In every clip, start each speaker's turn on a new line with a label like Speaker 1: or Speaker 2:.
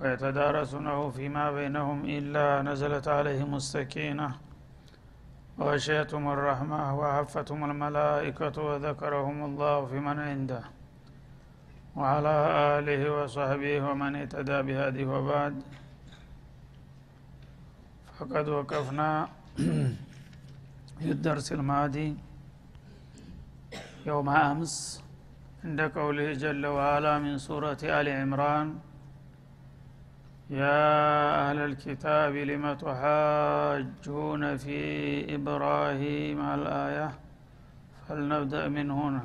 Speaker 1: ويتدارسونه فيما بينهم إلا نزلت عليهم السكينة. وغشيتهم الرحمة وحفتهم الملائكة وذكرهم الله في من عنده. وعلى آله وصحبه ومن اهتدى بهذه وبعد. فقد وقفنا في الدرس الماضي يوم أمس عند قوله جل وعلا من سورة آل عمران يا أهل الكتاب لم تحاجون في إبراهيم الآية؟ فلنبدأ من هنا.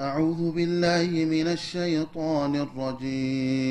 Speaker 2: أعوذ بالله من الشيطان الرجيم.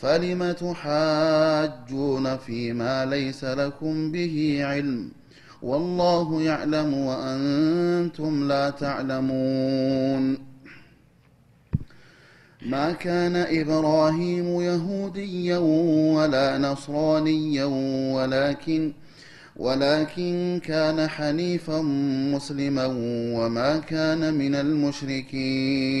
Speaker 2: فلم تحاجون فيما ليس لكم به علم والله يعلم وأنتم لا تعلمون ما كان إبراهيم يهوديا ولا نصرانيا ولكن ولكن كان حنيفا مسلما وما كان من المشركين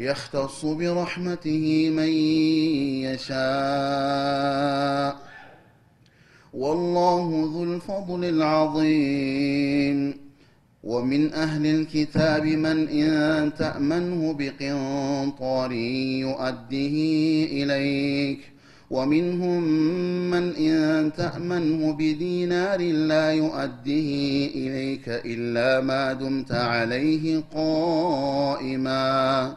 Speaker 2: يختص برحمته من يشاء. والله ذو الفضل العظيم. ومن أهل الكتاب من إن تأمنه بقنطار يؤده إليك. ومنهم من إن تأمنه بدينار لا يؤده إليك إلا ما دمت عليه قائما.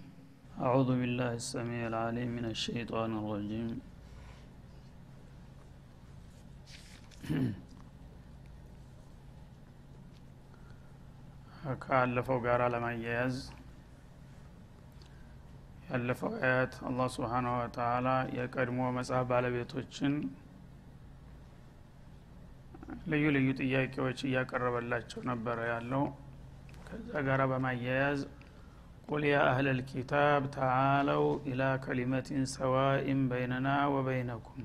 Speaker 1: أعوذ بالله السميع العليم من الشيطان الرجيم ካለፈው ጋር ለማያያዝ ያለፈው አያት አላህ ስብሓናሁ ወተላ የቀድሞ መጽሐፍ ባለቤቶችን ልዩ ልዩ ጥያቄዎች እያቀረበላቸው ነበረ ያለው ከዛ ጋር በማያያዝ ቁል ያ አህለ ልኪታብ ተዓለው ኢላ ከሊመቲን ሰዋኢን በይነና ወበይነኩም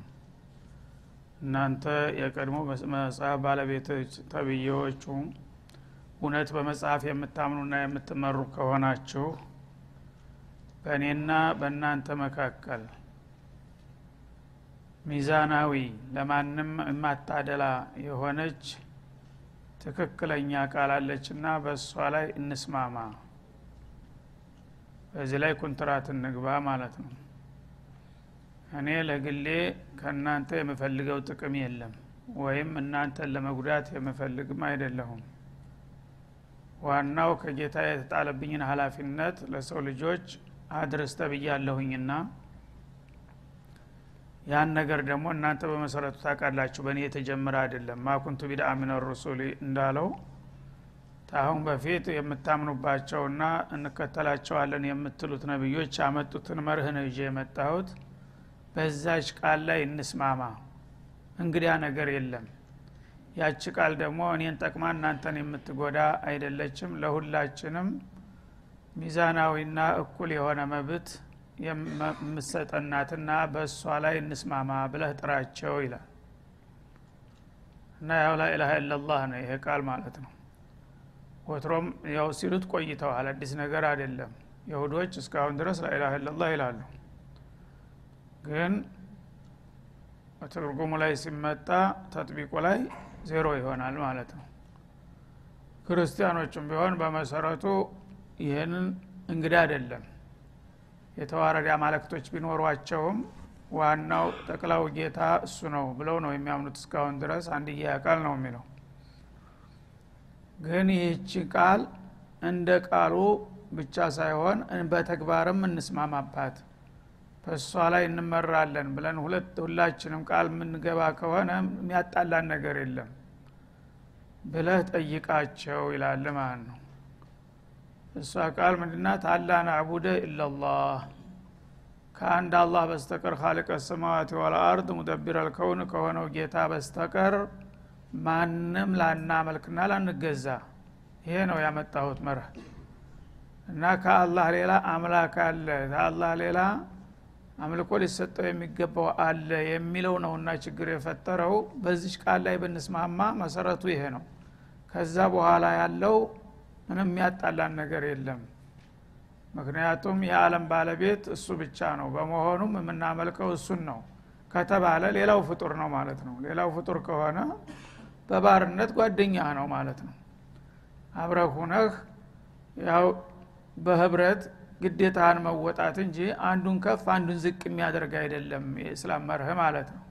Speaker 1: እናንተ የቀድሞ መጽሐፍ ባለቤቶች ተብዬዎቹ እውነት በመጽሐፍ የምታምኑና የምትመሩ ከሆናችሁ በእኔና በእናንተ መካከል ሚዛናዊ ለማንም የማታደላ የሆነች ትክክለኛ ቃል አለችና በእሷ ላይ እንስማማ በዚህ ላይ ኩንትራት እንግባ ማለት ነው። እኔ ለግሌ ከእናንተ የምፈልገው ጥቅም የለም ወይም እናንተን ለመጉዳት የምፈልግም አይደለሁም። ዋናው ከጌታ የተጣለብኝን ሀላፊነት ለሰው ልጆች አድርስ ተብያለሁኝና ያን ነገር ደግሞ እናንተ በመሰረቱ ታውቃላችሁ። በእኔ የተጀመረ አይደለም። ማኩንቱ ቢድአ ሚን ሩሱሊ እንዳለው ታሁን በፊት የምታምኑባቸውና እንከተላቸዋለን የምትሉት ነቢዮች ያመጡትን መርህ ነው ይዤ የመጣሁት። በዛች ቃል ላይ እንስማማ። እንግዲያ ነገር የለም። ያቺ ቃል ደግሞ እኔን ጠቅማ እናንተን የምትጎዳ አይደለችም። ለሁላችንም ሚዛናዊና እኩል የሆነ መብት የምሰጠናትና በእሷ ላይ እንስማማ ብለህ ጥራቸው ይላል። እና ያው ላኢላሀ ኢላላህ ነው ይሄ ቃል ማለት ነው ወትሮም ያው ሲሉት ቆይተዋል። አዲስ ነገር አይደለም። ይሁዶች እስካሁን ድረስ ላኢላሀ ኢላላህ ይላሉ። ግን ትርጉሙ ላይ ሲመጣ ተጥቢቁ ላይ ዜሮ ይሆናል ማለት ነው። ክርስቲያኖችም ቢሆን በመሰረቱ ይህንን እንግዳ አይደለም። የተዋረደ አማለክቶች ቢኖሯቸውም ዋናው ጠቅላው ጌታ እሱ ነው ብለው ነው የሚያምኑት እስካሁን ድረስ። አንድያ ቃል ነው የሚለው ግን ይህቺ ቃል እንደ ቃሉ ብቻ ሳይሆን በተግባርም እንስማማባት በእሷ ላይ እንመራለን ብለን ሁለት ሁላችንም ቃል የምንገባ ከሆነ የሚያጣላን ነገር የለም ብለህ ጠይቃቸው ይላል ማለት ነው። እሷ ቃል ምንድናት? አላ ናዕቡደ ኢላላህ ከአንድ አላህ በስተቀር ካሊቀ ሰማዋት ወልአርድ ሙደቢር አልከውን ከሆነው ጌታ በስተቀር ማንም ላናመልክና ላንገዛ። ይሄ ነው ያመጣሁት መርህ። እና ከአላህ ሌላ አምላክ አለ። ከአላህ ሌላ አምልኮ ሊሰጠው የሚገባው አለ የሚለው ነውና ችግር የፈጠረው። በዚች ቃል ላይ ብንስማማ መሰረቱ ይሄ ነው። ከዛ በኋላ ያለው ምንም የሚያጣላን ነገር የለም። ምክንያቱም የዓለም ባለቤት እሱ ብቻ ነው። በመሆኑም የምናመልከው እሱን ነው። ከተባለ ሌላው ፍጡር ነው ማለት ነው። ሌላው ፍጡር ከሆነ በባርነት ጓደኛ ነው ማለት ነው። አብረህ ሁነህ ያው በህብረት ግዴታህን መወጣት እንጂ አንዱን ከፍ አንዱን ዝቅ የሚያደርግ አይደለም የእስላም መርህ ማለት ነው።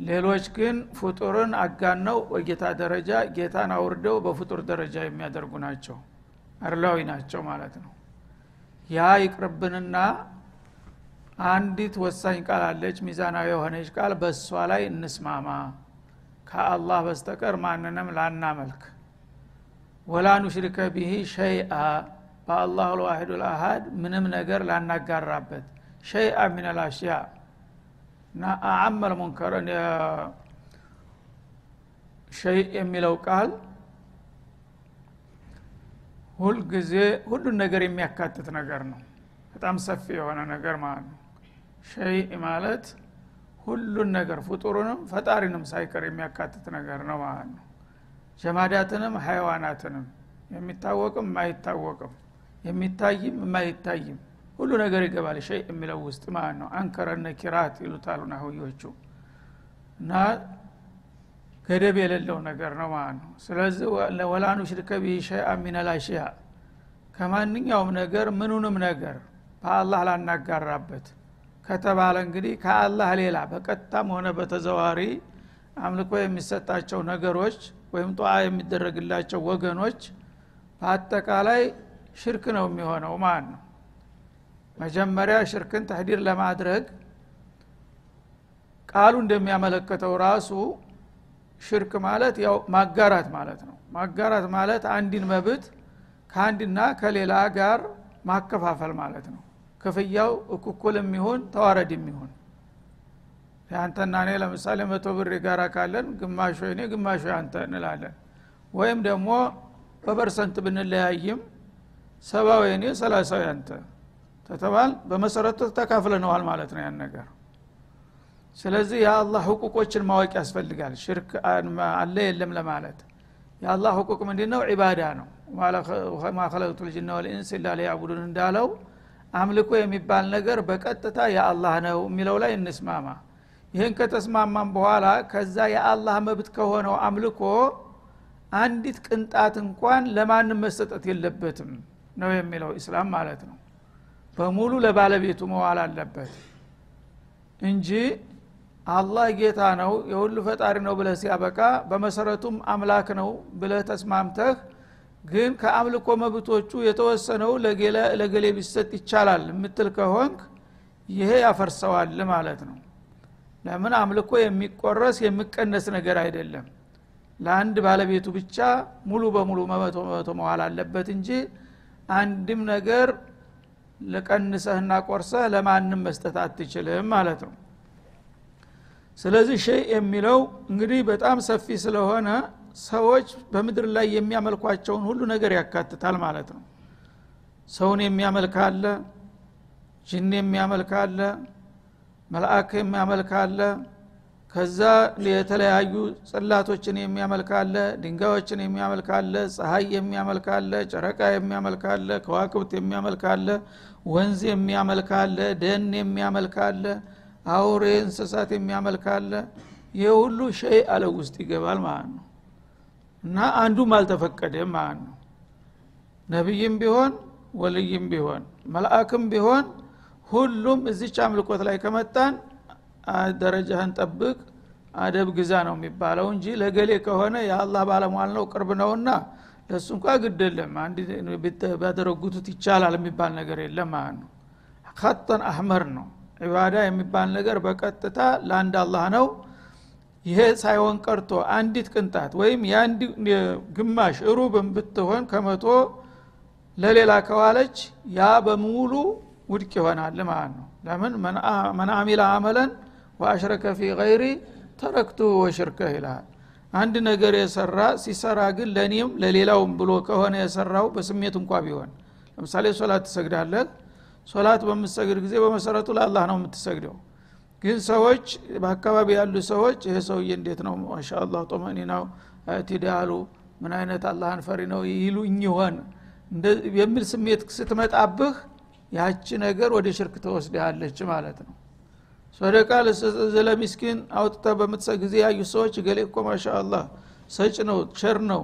Speaker 1: ሌሎች ግን ፍጡርን አጋነው በጌታ ደረጃ ጌታን አውርደው በፍጡር ደረጃ የሚያደርጉ ናቸው አርላዊ ናቸው ማለት ነው። ያ ይቅርብንና አንዲት ወሳኝ ቃል አለች ሚዛናዊ የሆነች ቃል በእሷ ላይ እንስማማ ከአላህ በስተቀር ማንንም ላናመልክ። ወላ ኑሽሪከ ቢሂ ሸይአ በአላህ ልዋሂዱ ልአሃድ ምንም ነገር ላናጋራበት። ሸይአ ምን ልአሽያ እና አዓመል ሙንከር ሸይ የሚለው ቃል ሁልጊዜ ሁሉን ነገር የሚያካትት ነገር ነው። በጣም ሰፊ የሆነ ነገር ማለት ነው። ሸይ ማለት ሁሉን ነገር ፍጡሩንም ፈጣሪንም ሳይቀር የሚያካትት ነገር ነው ማለት ነው። ጀማዳትንም ሀይዋናትንም የሚታወቅም የማይታወቅም የሚታይም የማይታይም ሁሉ ነገር ይገባል ሸይ የሚለው ውስጥ ማለት ነው። አንከረነ ኪራት ይሉታሉ ናሁዮቹ እና ገደብ የሌለው ነገር ነው ማለት ነው። ስለዚህ ወላኑ ሽርከ ቢህ ሸይአ ሚነላሽያ ከማንኛውም ነገር ምኑንም ነገር በአላህ ላናጋራበት ከተባለ እንግዲህ ከአላህ ሌላ በቀጥታም ሆነ በተዘዋሪ አምልኮ የሚሰጣቸው ነገሮች ወይም ጠዋ የሚደረግላቸው ወገኖች በአጠቃላይ ሽርክ ነው የሚሆነው ማለት ነው። መጀመሪያ ሽርክን ተህዲር ለማድረግ ቃሉ እንደሚያመለክተው ራሱ ሽርክ ማለት ያው ማጋራት ማለት ነው። ማጋራት ማለት አንድን መብት ከአንድና ከሌላ ጋር ማከፋፈል ማለት ነው ክፍያው እኩል የሚሆን ተዋረድ የሚሆን። ያንተና እኔ ለምሳሌ መቶ ብር የጋራ ካለን ግማሹ እኔ ግማሹ አንተ እንላለን። ወይም ደግሞ በ percent ብንለያይም ሰባውን እኔ ሰላሳውን አንተ ተተባል። በመሰረቱ ተካፍለነዋል ማለት ነው ያን ነገር። ስለዚህ የአላህ ሁቁቆችን ማወቅ ያስፈልጋል። ሽርክ አለ የለም ለማለት። የአላህ ህቁቅ ምንድ ነው። ዒባዳ ነው ማ ከለቅቱ ልጅና ወልኢንስ ላ ሊያቡዱን እንዳለው አምልኮ የሚባል ነገር በቀጥታ የአላህ ነው የሚለው ላይ እንስማማ። ይህን ከተስማማም በኋላ ከዛ የአላህ መብት ከሆነው አምልኮ አንዲት ቅንጣት እንኳን ለማንም መሰጠት የለበትም ነው የሚለው ኢስላም ማለት ነው። በሙሉ ለባለቤቱ መዋል አለበት እንጂ አላህ ጌታ ነው የሁሉ ፈጣሪ ነው ብለህ ሲያበቃ በመሰረቱም አምላክ ነው ብለህ ተስማምተህ ግን ከአምልኮ መብቶቹ የተወሰነው ለገሌ ቢሰጥ ይቻላል የምትል ከሆንክ ይሄ ያፈርሰዋል ማለት ነው። ለምን? አምልኮ የሚቆረስ የሚቀነስ ነገር አይደለም። ለአንድ ባለቤቱ ብቻ ሙሉ በሙሉ መመቶ መመቶ መዋል አለበት እንጂ አንድም ነገር ለቀንሰህና ቆርሰህ ለማንም መስጠት አትችልም ማለት ነው። ስለዚህ ሸይ የሚለው እንግዲህ በጣም ሰፊ ስለሆነ ሰዎች በምድር ላይ የሚያመልኳቸውን ሁሉ ነገር ያካትታል ማለት ነው ሰውን የሚያመልክ አለ ጅን የሚያመልክ አለ መልአክ የሚያመልክ አለ ከዛ የተለያዩ ጽላቶችን የሚያመልክ አለ ድንጋዮችን የሚያመልክ አለ ፀሐይ የሚያመልክ አለ ጨረቃ የሚያመልክ አለ ከዋክብት የሚያመልክ አለ ወንዝ የሚያመልክ አለ ደን የሚያመልክ አለ አውሬ እንስሳት የሚያመልክ አለ ይህ ሁሉ ሸይ አለ ውስጥ ይገባል ማለት ነው እና አንዱም አልተፈቀደም ማለት ነው። ነቢይም ቢሆን ወልይም ቢሆን መልአክም ቢሆን ሁሉም እዚች አምልኮት ላይ ከመጣን ደረጃህን ጠብቅ አደብ ግዛ ነው የሚባለው እንጂ ለገሌ ከሆነ የአላህ ባለሟል ነው ቅርብ ነውና ለእሱ እንኳ ግደለም አንድ ባደረጉቱት ይቻላል የሚባል ነገር የለም ማለት ነው። ከጠን አህመር ነው። ዒባዳ የሚባል ነገር በቀጥታ ለአንድ አላህ ነው ይሄ ሳይሆን ቀርቶ አንዲት ቅንጣት ወይም የአንድ ግማሽ ሩብን ብትሆን ከመቶ ለሌላ ከዋለች ያ በሙሉ ውድቅ ይሆናል ማለት ነው። ለምን? መን አሚለ አመለን ወአሽረከ ፊ ገይሪ ተረክቱ ወሽርከህ ይልሃል አንድ ነገር የሰራ ሲሰራ ግን ለእኔም ለሌላውም ብሎ ከሆነ የሰራው በስሜት እንኳ ቢሆን። ለምሳሌ ሶላት ትሰግዳለህ? ሶላት በምትሰግድ ጊዜ በመሰረቱ ለአላህ ነው የምትሰግደው ግን ሰዎች በአካባቢ ያሉ ሰዎች ይሄ ሰውዬ እንዴት ነው? ማሻአላህ ጦመኒናው ትዳሉ ምን አይነት አላህን ፈሪ ነው ይሉኝ ይሆን? የሚል ስሜት ስትመጣብህ ያቺ ነገር ወደ ሽርክ ተወስድሃለች ማለት ነው። ሶደቃ ለሚስኪን አውጥተ በምትሰ ጊዜ ያዩ ሰዎች ገሌ እኮ ማሻአላህ ሰጭ ነው ቸር ነው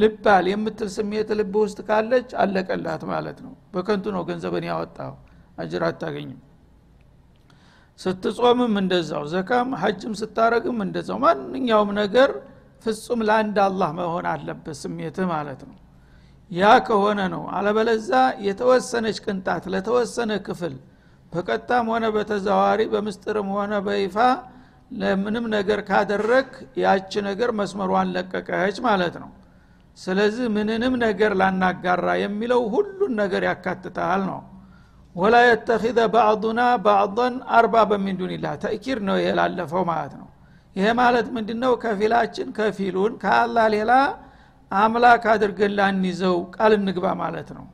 Speaker 1: ልባል የምትል ስሜት ልብ ውስጥ ካለች አለቀላት ማለት ነው። በከንቱ ነው ገንዘብን ያወጣው አጅር አታገኝም ስትጾምም እንደዛው ዘካም ሀጅም ስታረግም እንደዛው። ማንኛውም ነገር ፍጹም ለአንድ አላህ መሆን አለበት ስሜትህ ማለት ነው። ያ ከሆነ ነው። አለበለዛ የተወሰነች ቅንጣት ለተወሰነ ክፍል በቀጣም ሆነ በተዘዋሪ በምስጥርም ሆነ በይፋ ለምንም ነገር ካደረግ ያች ነገር መስመሯን ለቀቀች ማለት ነው። ስለዚህ ምንንም ነገር ላናጋራ የሚለው ሁሉን ነገር ያካትታል ነው ወላ የተኪዘ ባዕዱና ባዕضን አርባ በሚን ዱኒላህ። ተእኪር ነው ይሄ ላለፈው ማለት ነው። ይሄ ማለት ምንድ ነው ከፊላችን ከፊሉን ከአላህ ሌላ አምላክ አድርገን ላንይዘው ቃል እንግባ ማለት ነው።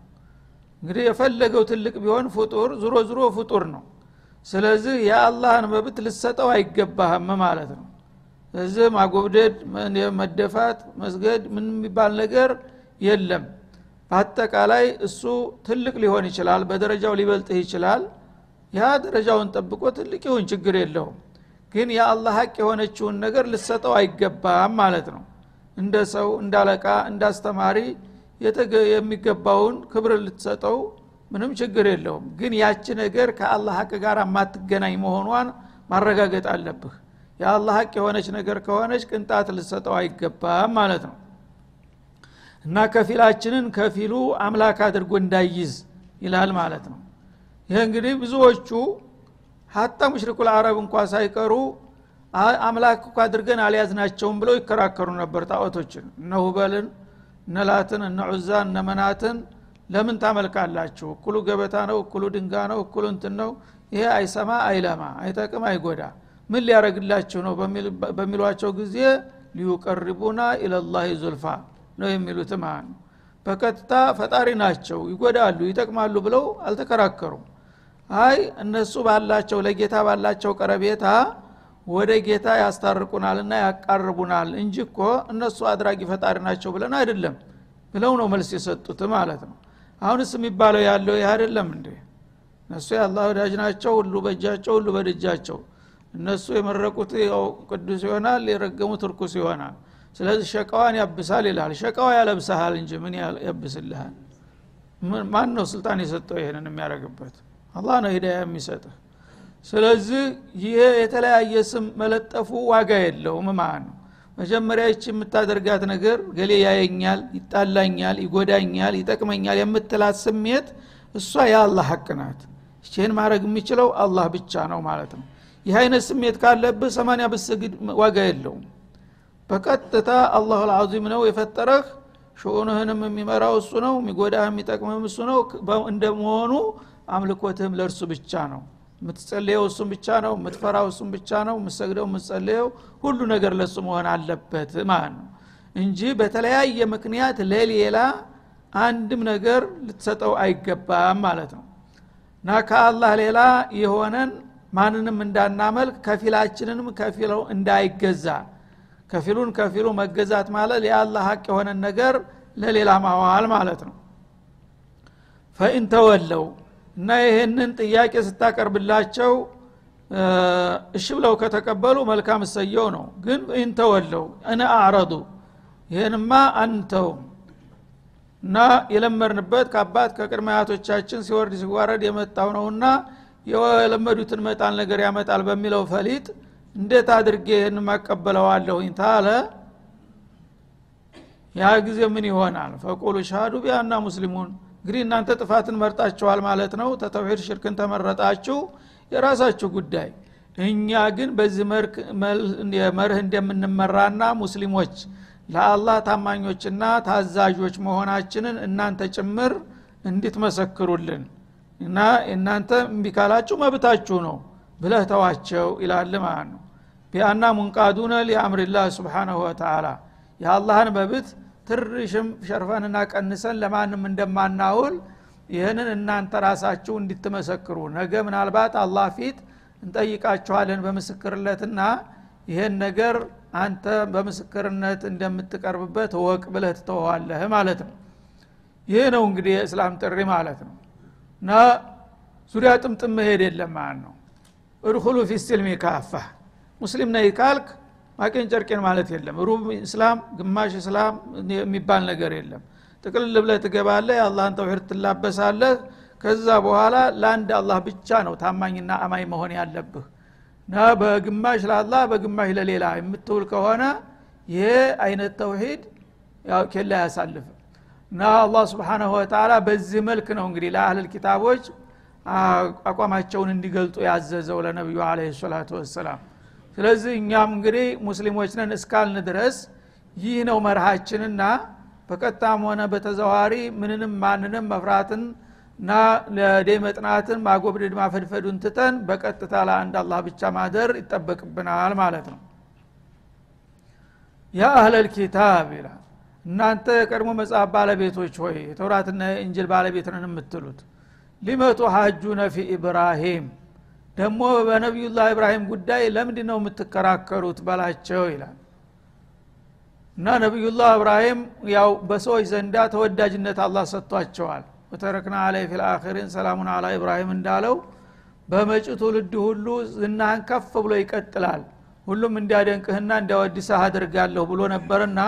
Speaker 1: እንግዲህ የፈለገው ትልቅ ቢሆን ፍጡር ዙሮ ዙሮ ፍጡር ነው። ስለዚህ የአላህን መብት ልሰጠው አይገባህም ማለት ነው። ስለዚህ ማጎብደድ መደፋት መስገድ ምን የሚባል ነገር የለም በአጠቃላይ እሱ ትልቅ ሊሆን ይችላል በደረጃው ሊበልጥህ ይችላል። ያ ደረጃውን ጠብቆ ትልቅ ይሁን ችግር የለውም። ግን የአላህ ሀቅ የሆነችውን ነገር ልሰጠው አይገባም ማለት ነው። እንደ ሰው እንደ አለቃ የሚገባውን ክብር ልትሰጠው ምንም ችግር የለውም። ግን ያቺ ነገር ከአላህ ሀቅ ጋር የማትገናኝ መሆኗን ማረጋገጥ አለብህ። የአላህ ሀቅ የሆነች ነገር ከሆነች ቅንጣት ልሰጠው አይገባም ማለት ነው እና ከፊላችንን ከፊሉ አምላክ አድርጎ እንዳይዝ ይላል ማለት ነው። ይህ እንግዲህ ብዙዎቹ ሀታ ሙሽሪኩ ልአረብ እንኳ ሳይቀሩ አምላክ እኳ አድርገን አልያዝናቸውም ብለው ይከራከሩ ነበር ጣዖቶችን። እነ ሁበልን እነ ላትን እነ ዑዛን እነ መናትን ለምን ታመልካላችሁ? እኩሉ ገበታ ነው እኩሉ ድንጋ ነው እኩሉ እንትን ነው። ይሄ አይሰማ አይለማ አይጠቅም አይጎዳ። ምን ሊያረግላችሁ ነው በሚሏቸው ጊዜ ሊዩቀርቡና ኢለላህ ዙልፋ ነው የሚሉት ማለት በቀጥታ ፈጣሪ ናቸው ይጎዳሉ ይጠቅማሉ ብለው አልተከራከሩም። አይ እነሱ ባላቸው ለጌታ ባላቸው ቀረቤታ ወደ ጌታ ያስታርቁናልና ያቃርቡናል እንጂ እኮ እነሱ አድራጊ ፈጣሪ ናቸው ብለን አይደለም ብለው ነው መልስ የሰጡት ማለት ነው። አሁንስ የሚባለው ያለው ይህ አይደለም እንዴ? እነሱ የአላህ ወዳጅ ናቸው ሁሉ በእጃቸው ሁሉ በድጃቸው እነሱ የመረቁት ቅዱስ ይሆናል የረገሙት እርኩስ ይሆናል ስለዚህ ሸቃዋን ያብሳል ይላል ሸቃዋ ያለብሰሃል እንጂ ምን ያብስልሃል? ማን ነው ስልጣን የሰጠው ይህንን የሚያደርግበት? አላህ ነው ሂዳያ የሚሰጥህ። ስለዚህ ይሄ የተለያየ ስም መለጠፉ ዋጋ የለውም ማለት ነው። መጀመሪያ ይች የምታደርጋት ነገር ገሌ ያየኛል ይጣላኛል ይጎዳኛል ይጠቅመኛል የምትላት ስሜት እሷ የአላህ ሀቅ ናት። ይህን ማድረግ የሚችለው አላህ ብቻ ነው ማለት ነው። ይህ አይነት ስሜት ካለብህ ሰማንያ ብስግድ ዋጋ የለውም በቀጥታ አላሁ ልዓዚም ነው የፈጠረህ። ሽኡንህንም የሚመራው እሱ ነው የሚጎዳህ የሚጠቅምህም እሱ ነው። እንደመሆኑ አምልኮትህም ለእርሱ ብቻ ነው። የምትጸልየው እሱም ብቻ ነው የምትፈራው እሱም ብቻ ነው የምትሰግደው የምትጸልየው ሁሉ ነገር ለሱ መሆን አለበት ማለት ነው። እንጂ በተለያየ ምክንያት ለሌላ አንድም ነገር ልትሰጠው አይገባም ማለት ነው። እና ከአላህ ሌላ የሆነን ማንንም እንዳናመልክ ከፊላችንንም ከፊለው እንዳይገዛ ከፊሉን ከፊሉ መገዛት ማለት የአላህ ሀቅ የሆነን ነገር ለሌላ ማዋል ማለት ነው። ፈኢን ተወለው እና ይህንን ጥያቄ ስታቀርብላቸው እሺ ብለው ከተቀበሉ መልካም እሰየው ነው። ግን ኢንተወለው እነ አዕረዱ ይህንማ አንተውም። እና የለመድንበት ከአባት ከቅድመ አያቶቻችን ሲወርድ ሲዋረድ የመጣው ነውና የለመዱትን መጣል ነገር ያመጣል በሚለው ፈሊጥ እንዴት አድርጌ ይህን ማቀበለዋለሁኝ ታለ ያ ጊዜ ምን ይሆናል? ፈቁሉ ሻሃዱ ቢያና ሙስሊሙን። እንግዲህ እናንተ ጥፋትን መርጣችኋል ማለት ነው። ተተውሂድ ሽርክን ተመረጣችሁ የራሳችሁ ጉዳይ። እኛ ግን በዚህ መርህ እንደምንመራና ሙስሊሞች ለአላህ ታማኞችና ታዛዦች መሆናችንን እናንተ ጭምር እንድትመሰክሩልን እና እናንተ እምቢ መብታችሁ ነው ብለህ ተዋቸው ይላል ማለት ነው ቢአና ሙንቃዱነ ሊአምሪላህ ስብሓናሁ ወተላ የአላህን መብት ትርሽም ሸርፈንና ቀንሰን ለማንም እንደማናውል ይህንን እናንተ ራሳችሁ እንድትመሰክሩ። ነገ ምናልባት አላህ ፊት እንጠይቃችኋለን በምስክርነትና ይህን ነገር አንተ በምስክርነት እንደምትቀርብበት ወቅ ብለህ ትተዋለህ ማለት ነው። ይህ ነው እንግዲህ የእስላም ጥሪ ማለት ነው። እና ዙሪያ ጥምጥም መሄድ የለም ማለት ነው። እድኩሉ ፊ ስልሚ ካፋ ሙስሊም ነይ ካልክ ማቄን ጨርቄን ማለት የለም። ሩብ እስላም ግማሽ እስላም የሚባል ነገር የለም። ጥቅልል ብለህ ትገባለህ የአላህን ተውሂድ ትላበሳለህ። ከዛ በኋላ ለአንድ አላህ ብቻ ነው ታማኝና አማኝ መሆን ያለብህ። እና በግማሽ ለአላህ በግማሽ ለሌላ የምትውል ከሆነ ይሄ አይነት ተውሂድ ኬላ ያሳልፍ። እና አላህ ስብሓናሁ ወተላ በዚህ መልክ ነው እንግዲህ ለአህልል ኪታቦች አቋማቸውን እንዲገልጡ ያዘዘው ለነቢዩ አለ ሰላቱ ወሰላም ስለዚህ እኛም እንግዲህ ሙስሊሞች ነን እስካልን ድረስ ይህ ነው መርሃችንና በቀጥታም ሆነ በተዘዋሪ ምንንም ማንንም መፍራትን እና ለደይ መጥናትን ማጎብደድ ማፈድፈዱን ትተን በቀጥታ ለአንድ አላህ ብቻ ማደር ይጠበቅብናል ማለት ነው። ያ አህለል ኪታብ ይላል። እናንተ የቀድሞ መጽሐፍ ባለቤቶች ሆይ የተውራትና የእንጅል ባለቤት ነን የምትሉት ሊመቱ ሀጁነ ፊ ኢብራሂም ደግሞ በነቢዩላህ ኢብራሂም ጉዳይ ለምንድ ነው የምትከራከሩት በላቸው ይላል። እና ነቢዩላህ እብራሂም ያው በሰዎች ዘንዳ ተወዳጅነት አላህ ሰጥቷቸዋል። ወተረክና አለይ ፊልአኺሪን ሰላሙን አላ ኢብራሂም እንዳለው በመጪ ትውልድ ሁሉ ዝናህን ከፍ ብሎ ይቀጥላል። ሁሉም እንዲያደንቅህና እንዲያወድስህ አድርጋለሁ ብሎ ነበርና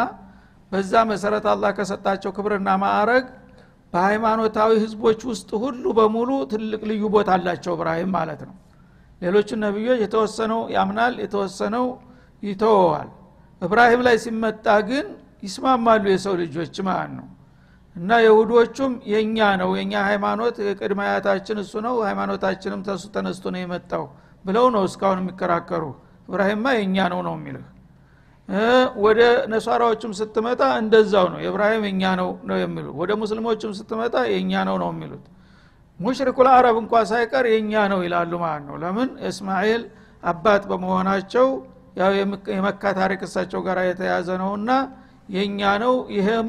Speaker 1: በዛ መሰረት አላህ ከሰጣቸው ክብርና ማዕረግ በሃይማኖታዊ ህዝቦች ውስጥ ሁሉ በሙሉ ትልቅ ልዩ ቦታ አላቸው እብራሂም ማለት ነው ሌሎችን ነቢዮች የተወሰነው ያምናል የተወሰነው ይተወዋል። እብራሂም ላይ ሲመጣ ግን ይስማማሉ የሰው ልጆች ማለት ነው። እና የሁዶቹም የእኛ ነው የእኛ ሃይማኖት አያታችን እሱ ነው ሃይማኖታችንም ተሱ ተነስቶ ነው የመጣው ብለው ነው እስካሁን የሚከራከሩ። እብራሂምማ የእኛ ነው ነው የሚልህ። ወደ ነሷራዎችም ስትመጣ እንደዛው ነው። የእብራሂም የእኛ ነው ነው የሚሉ ወደ ሙስሊሞችም ስትመጣ የእኛ ነው ነው የሚሉት ሙሽሪኩል አረብ እንኳ ሳይቀር የእኛ ነው ይላሉ ማለት ነው። ለምን? እስማኤል አባት በመሆናቸው ያው የመካ ታሪክ እሳቸው ጋር የተያዘ ነውና የእኛ ነው ይህም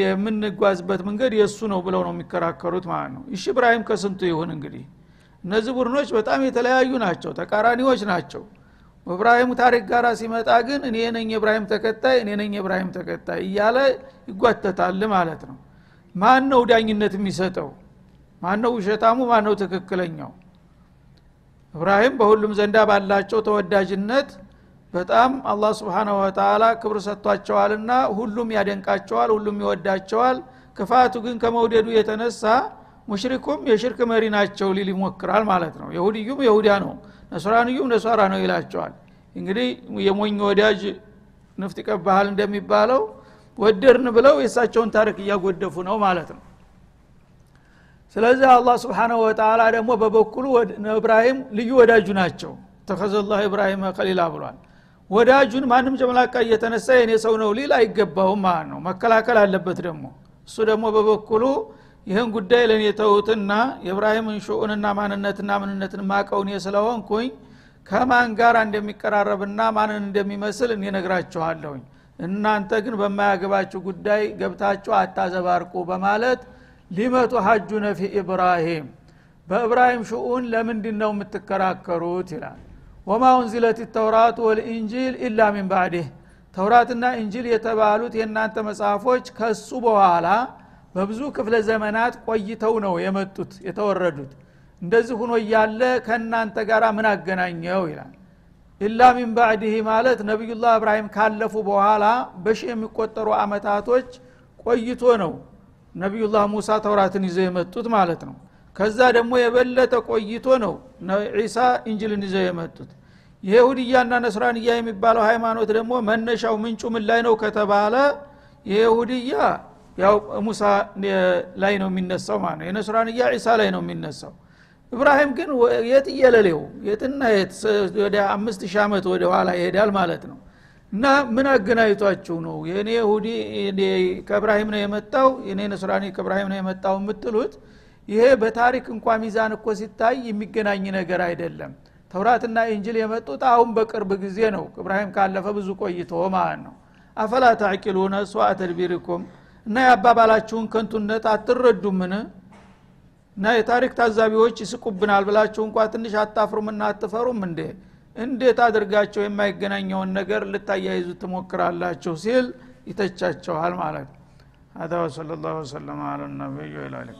Speaker 1: የምንጓዝበት መንገድ የእሱ ነው ብለው ነው የሚከራከሩት ማለት ነው። እሺ እብራሂም ከስንቱ ይሁን እንግዲህ? እነዚህ ቡድኖች በጣም የተለያዩ ናቸው ተቃራኒዎች ናቸው። እብራሂም ታሪክ ጋር ሲመጣ ግን እኔ ነኝ የእብራሂም ተከታይ እኔ ነኝ የእብራሂም ተከታይ እያለ ይጓተታል ማለት ነው። ማን ነው ዳኝነት የሚሰጠው ማን ነው ውሸታሙ? ማን ነው ትክክለኛው? እብራሂም በሁሉም ዘንዳ ባላቸው ተወዳጅነት በጣም አላህ ስብሓናሁ ወተላ ክብር ሰጥቷቸዋልና ሁሉም ያደንቃቸዋል ሁሉም ይወዳቸዋል። ክፋቱ ግን ከመውደዱ የተነሳ ሙሽሪኩም የሽርክ መሪ ናቸው ሊል ይሞክራል ማለት ነው። የሁድዩም የሁዳ ነው ነስራንዩም ነሷራ ነው ይላቸዋል። እንግዲህ የሞኝ ወዳጅ ንፍጥ ይቀባሃል እንደሚባለው ወደርን ብለው የእሳቸውን ታሪክ እያጎደፉ ነው ማለት ነው ስለዚህ አላህ ስብሓናሁ ወተላ ደግሞ በበኩሉ እብራሂም ልዩ ወዳጁ ናቸው። ተኸዘላህ ኢብራሂም ከሊላ ብሏል። ወዳጁን ማንም ጨመላቃ እየተነሳ የኔ ሰው ነው ሊል አይገባውም ማለት ነው። መከላከል አለበት ደግሞ። እሱ ደግሞ በበኩሉ ይህን ጉዳይ ለእኔ ተውትና የእብራሂምን ሹኡንና ማንነትና ምንነትን ማቀውን ስለሆንኩኝ ከማን ጋር እንደሚቀራረብና ማንን እንደሚመስል እኔ ነግራችኋለሁኝ እናንተ ግን በማያገባችሁ ጉዳይ ገብታችሁ አታዘባርቁ በማለት ሊመቱ ሀጁ ነፊ ኢብራሂም። በእብራሂም ሽኡን ለምንድን ነው የምትከራከሩት ይላል። ወማ unዚለት ተውራት ወልኢንጂል ኢላ ሚን ባዕድህ ተውራትና እንጂል የተባሉት የእናንተ መጽሐፎች ከሱ በኋላ በብዙ ክፍለ ዘመናት ቆይተው ነው የመጡት የተወረዱት። እንደዚህ ሁኖ እያለ ከእናንተ ጋር ምን አገናኘው ይላል። ኢላ ሚን ባዕድህ ማለት ነቢዩላህ እብራሂም ካለፉ በኋላ በሺ የሚቆጠሩ አመታቶች ቆይቶ ነው ነቢዩላህ ሙሳ ተውራትን ይዘው የመጡት ማለት ነው። ከዛ ደግሞ የበለጠ ቆይቶ ነው ዒሳ እንጅልን ይዘው የመጡት። የይሁድያና ነስራንያ የሚባለው ሃይማኖት ደግሞ መነሻው ምንጩ ምን ላይ ነው ከተባለ የይሁድያ ያው ሙሳ ላይ ነው የሚነሳው ማለት ነው። የነስራንያ ዒሳ ላይ ነው የሚነሳው። እብራሂም ግን የት እየለሌው? የትና የት? ወደ አምስት ሺህ ዓመት ወደ ኋላ ይሄዳል ማለት ነው እና ምን አገናኝቷችሁ ነው? የእኔ ይሁዲ ከእብራሂም ነው የመጣው የኔ ነስራኒ ከእብራሂም ነው የመጣው የምትሉት ይሄ በታሪክ እንኳ ሚዛን እኮ ሲታይ የሚገናኝ ነገር አይደለም። ተውራትና ኢንጅል የመጡት አሁን በቅርብ ጊዜ ነው። እብራሂም ካለፈ ብዙ ቆይቶ ማለት ነው። አፈላ ታዕቂሉነ ስዋ ተድቢሪኩም እና የአባባላችሁን ከንቱነት አትረዱምን? እና የታሪክ ታዛቢዎች ይስቁብናል ብላችሁ እንኳ ትንሽ አታፍሩምና አትፈሩም እንዴ እንዴት አድርጋቸው የማይገናኘውን ነገር ልታያይዙ ትሞክራላችሁ ሲል ይተቻቸዋል ማለት ነው هذا وصلى الله وسلم على النبي وعلى اله